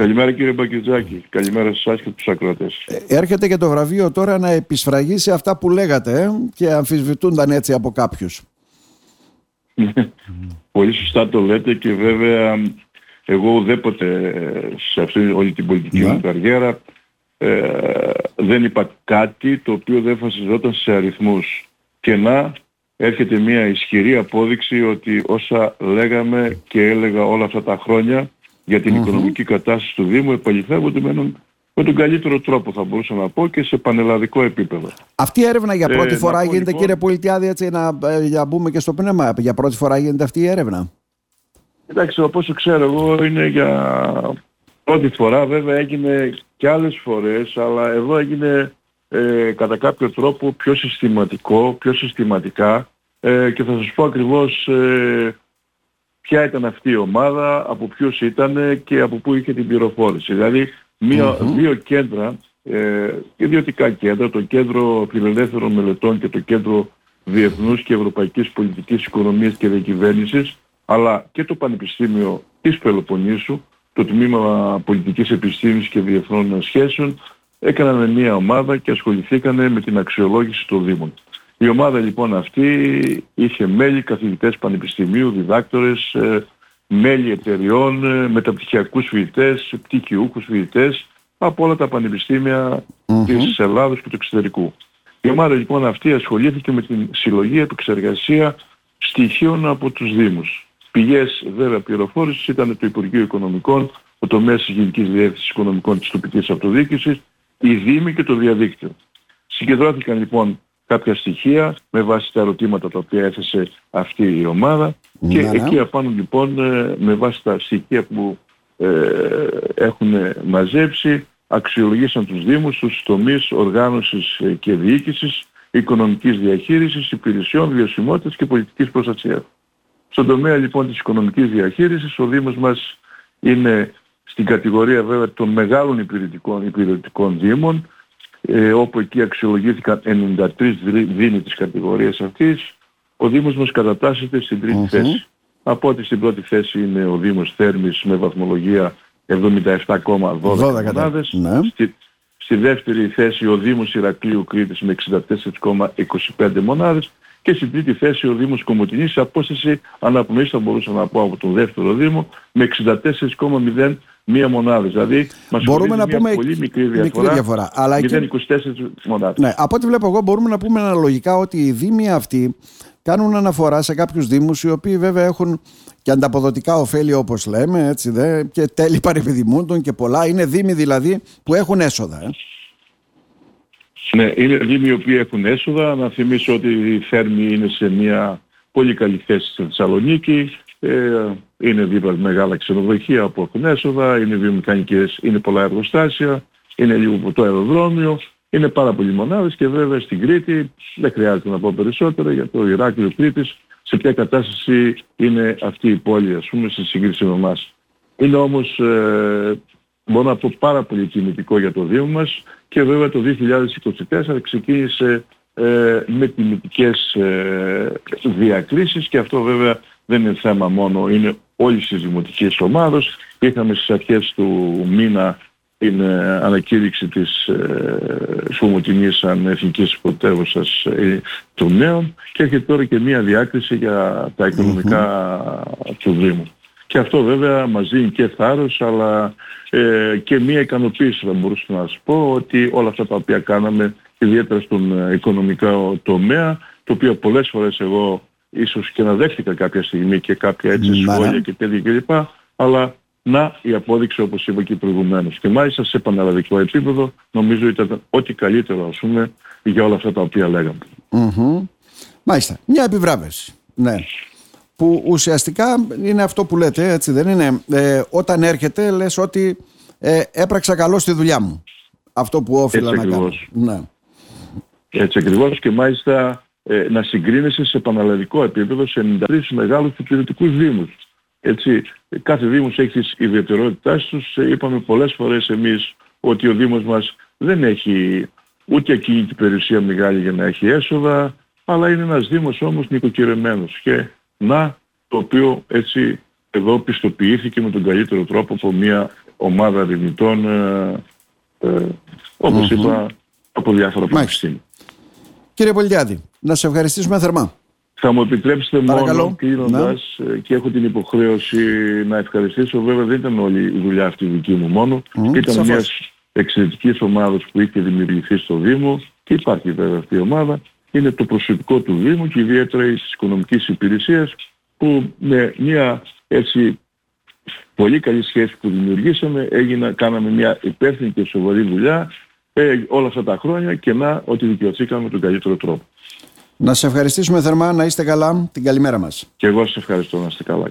Καλημέρα κύριε Μπακετζάκη. Καλημέρα σε εσάς και τους ακροατές. Ε, έρχεται και το βραβείο τώρα να επισφραγεί σε αυτά που λέγατε ε, και αμφισβητούνταν έτσι από κάποιους. Πολύ σωστά το λέτε και βέβαια εγώ ουδέποτε σε αυτή όλη την πολιτική μου ναι. καριέρα ε, δεν είπα κάτι το οποίο δεν φασιζόταν σε αριθμούς. Και να έρχεται μια ισχυρή απόδειξη ότι όσα λέγαμε και έλεγα όλα αυτά τα χρόνια για την οικονομική κατάσταση του Δήμου επαληθεύονται με, έναν, με τον καλύτερο τρόπο θα μπορούσα να πω και σε πανελλαδικό επίπεδο. Αυτή η έρευνα για πρώτη ε, φορά γίνεται λοιπόν, κύριε Πολιτιάδη έτσι να ε, για μπούμε και στο πνεύμα για πρώτη φορά γίνεται αυτή η έρευνα. Εντάξει από όσο ξέρω εγώ είναι για πρώτη φορά βέβαια έγινε και άλλες φορές αλλά εδώ έγινε ε, κατά κάποιο τρόπο πιο συστηματικό, πιο συστηματικά ε, και θα σας πω ακριβώς ε, ποια ήταν αυτή η ομάδα, από ποιους ήταν και από πού είχε την πληροφόρηση. Δηλαδή δύο κέντρα, ε, ιδιωτικά κέντρα, το Κέντρο Φιλελεύθερων Μελετών και το Κέντρο Διεθνούς και Ευρωπαϊκής Πολιτικής Οικονομίας και Διακυβέρνησης, αλλά και το Πανεπιστήμιο της Πελοποννήσου, το Τμήμα Πολιτικής Επιστήμης και Διεθνών Σχέσεων, έκαναν μια ομάδα και ασχοληθήκαν με την αξιολόγηση των Δήμων. Η ομάδα λοιπόν αυτή είχε μέλη, καθηγητές πανεπιστημίου, διδάκτορες, ε, μέλη εταιριών, ε, μεταπτυχιακούς φοιτητές, πτυχιούχους φοιτητές από όλα τα πανεπιστήμια mm-hmm. της Ελλάδος και του εξωτερικού. Η ομάδα λοιπόν αυτή ασχολήθηκε με την συλλογή επεξεργασία στοιχείων από τους Δήμους. Πηγές βέβαια πληροφόρησης ήταν το Υπουργείο Οικονομικών, ο τομέας της Γενικής Διεύθυνσης Οικονομικών της τοπικής αυτοδιοίκησης, η Δήμη και το διαδίκτυο. Συγκεντρώθηκαν λοιπόν κάποια στοιχεία με βάση τα ερωτήματα τα οποία έθεσε αυτή η ομάδα και ναι, ναι. εκεί απάνω λοιπόν ε, με βάση τα στοιχεία που ε, έχουν μαζέψει αξιολογήσαν τους Δήμους, τους τομείς οργάνωσης ε, και διοίκησης, οικονομικής διαχείρισης, υπηρεσιών, βιωσιμότητας και πολιτικής προστασίας. Στον τομέα λοιπόν της οικονομικής διαχείρισης ο Δήμος μας είναι στην κατηγορία βέβαια των μεγάλων υπηρετικών, υπηρετικών Δήμων ε, όπου εκεί αξιολογήθηκαν 93 δήμοι της κατηγορίας αυτής, ο Δήμος μας κατατάσσεται στην τριτη θέση. Από ότι στην πρώτη θέση είναι ο Δήμος Θέρμης με βαθμολογία 77,12 μονάδες. Ναι. Στη, στη δεύτερη θέση ο Δήμος Ηρακλείου Κρήτης με 64,25 μονάδες και στην τρίτη θέση ο Δήμος Κομωτινής σε απόσταση αναπνοής θα μπορούσα να πω από τον δεύτερο Δήμο με 64,0 μία μονάδα. Δηλαδή μας μπορούμε να μια πούμε πολύ μικρή διαφορά, μικρή διαφορά αλλά 0,24 μονάδες. Ναι, από ό,τι βλέπω εγώ μπορούμε να πούμε αναλογικά ότι οι δήμοι αυτοί κάνουν αναφορά σε κάποιους δήμους οι οποίοι βέβαια έχουν και ανταποδοτικά ωφέλη όπως λέμε έτσι, δε, και τέλη παρεπιδημούντων και πολλά. Είναι δήμοι δηλαδή που έχουν έσοδα. Ε. Ναι, είναι δήμοι οι οποίοι έχουν έσοδα. Να θυμίσω ότι η Θέρμη είναι σε μια πολύ καλή θέση στη Θεσσαλονίκη. Ε, είναι δίπλα μεγάλα ξενοδοχεία που έχουν έσοδα, είναι βιομηχανικές, είναι πολλά εργοστάσια, είναι λίγο από το αεροδρόμιο, είναι πάρα πολλοί μονάδες και βέβαια στην Κρήτη, δεν χρειάζεται να πω περισσότερο για το Ηράκλειο Κρήτης, σε ποια κατάσταση είναι αυτή η πόλη ας πούμε σε σύγκριση με εμάς. Είναι όμως, ε, μπορώ να πω πάρα πολύ κινητικό για το Δήμο μας και βέβαια το 2024 ξεκίνησε ε, με τιμητικές ε, διακρίσεις και αυτό βέβαια δεν είναι θέμα μόνο, είναι όλης της δημοτικής ομάδος. Είχαμε στις αρχές του μήνα την ε, ανακήρυξη της ε, σαν εθνικής πρωτεύουσας ε, του νέων και έρχεται τώρα και μία διάκριση για τα οικονομικα του Δήμου. Και αυτό βέβαια μας δίνει και θάρρος αλλά ε, και μία ικανοποίηση θα μπορούσα να σας πω ότι όλα αυτά τα οποία κάναμε ιδιαίτερα στον ε, οικονομικό τομέα το οποίο πολλές φορές εγώ ίσως και να δέχτηκα κάποια στιγμή και κάποια έτσι σχόλια και τέτοια κλπ. Αλλά να η απόδειξη όπως είπα και προηγουμένως. Και μάλιστα σε πανελλαδικό επίπεδο νομίζω ήταν ό,τι καλύτερο ας πούμε για όλα αυτά τα οποία λέγαμε. Mm-hmm. Μάλιστα. Μια επιβράβευση. Ναι. Που ουσιαστικά είναι αυτό που λέτε, έτσι δεν είναι; Ε, όταν έρχεται λες ότι ε, έπραξα καλό στη δουλειά μου. Αυτό που όφιλα να κάνω. Ναι. Έτσι ακριβώς και μάλιστα ε, να συγκρίνεσαι σε πανελλαδικό επίπεδο σε 93 μεγάλους υπηρετικούς δήμους. Έτσι, κάθε δήμος έχει τις ιδιαιτερότητάς τους. Ε, είπαμε πολλές φορές εμείς ότι ο Δήμος μας δεν έχει ούτε εκείνη την περιουσία μεγάλη για να έχει έσοδα, αλλά είναι ένας Δήμος όμως νοικοκυρεμένος. Και να, το οποίο έτσι εδώ πιστοποιήθηκε με τον καλύτερο τρόπο από μια ομάδα ερευνητών, ε, ε, όπως είπα, από διάφορα πανεπιστήμια. Κύριε Πολιτιάδη, να σε ευχαριστήσουμε θερμά. Θα μου επιτρέψετε Παρακαλώ. μόνο κλείνοντας ε, και έχω την υποχρέωση να ευχαριστήσω. Βέβαια δεν ήταν όλη η δουλειά αυτή δική μου μόνο. Μμμ, ήταν σαφώς. μιας εξαιρετικής ομάδας που είχε δημιουργηθεί στο Δήμο και υπάρχει βέβαια αυτή η ομάδα. Είναι το προσωπικό του Δήμου και ιδιαίτερα της οικονομικής υπηρεσίας που με μια έτσι πολύ καλή σχέση που δημιουργήσαμε έγινα, κάναμε μια υπεύθυνη και σοβαρή δουλειά ε, όλα αυτά τα χρόνια και να ότι δικαιωθήκαμε με τον καλύτερο τρόπο. Να σε ευχαριστήσουμε θερμά, να είστε καλά. Την καλημέρα μας. Και εγώ σας ευχαριστώ να είστε καλά.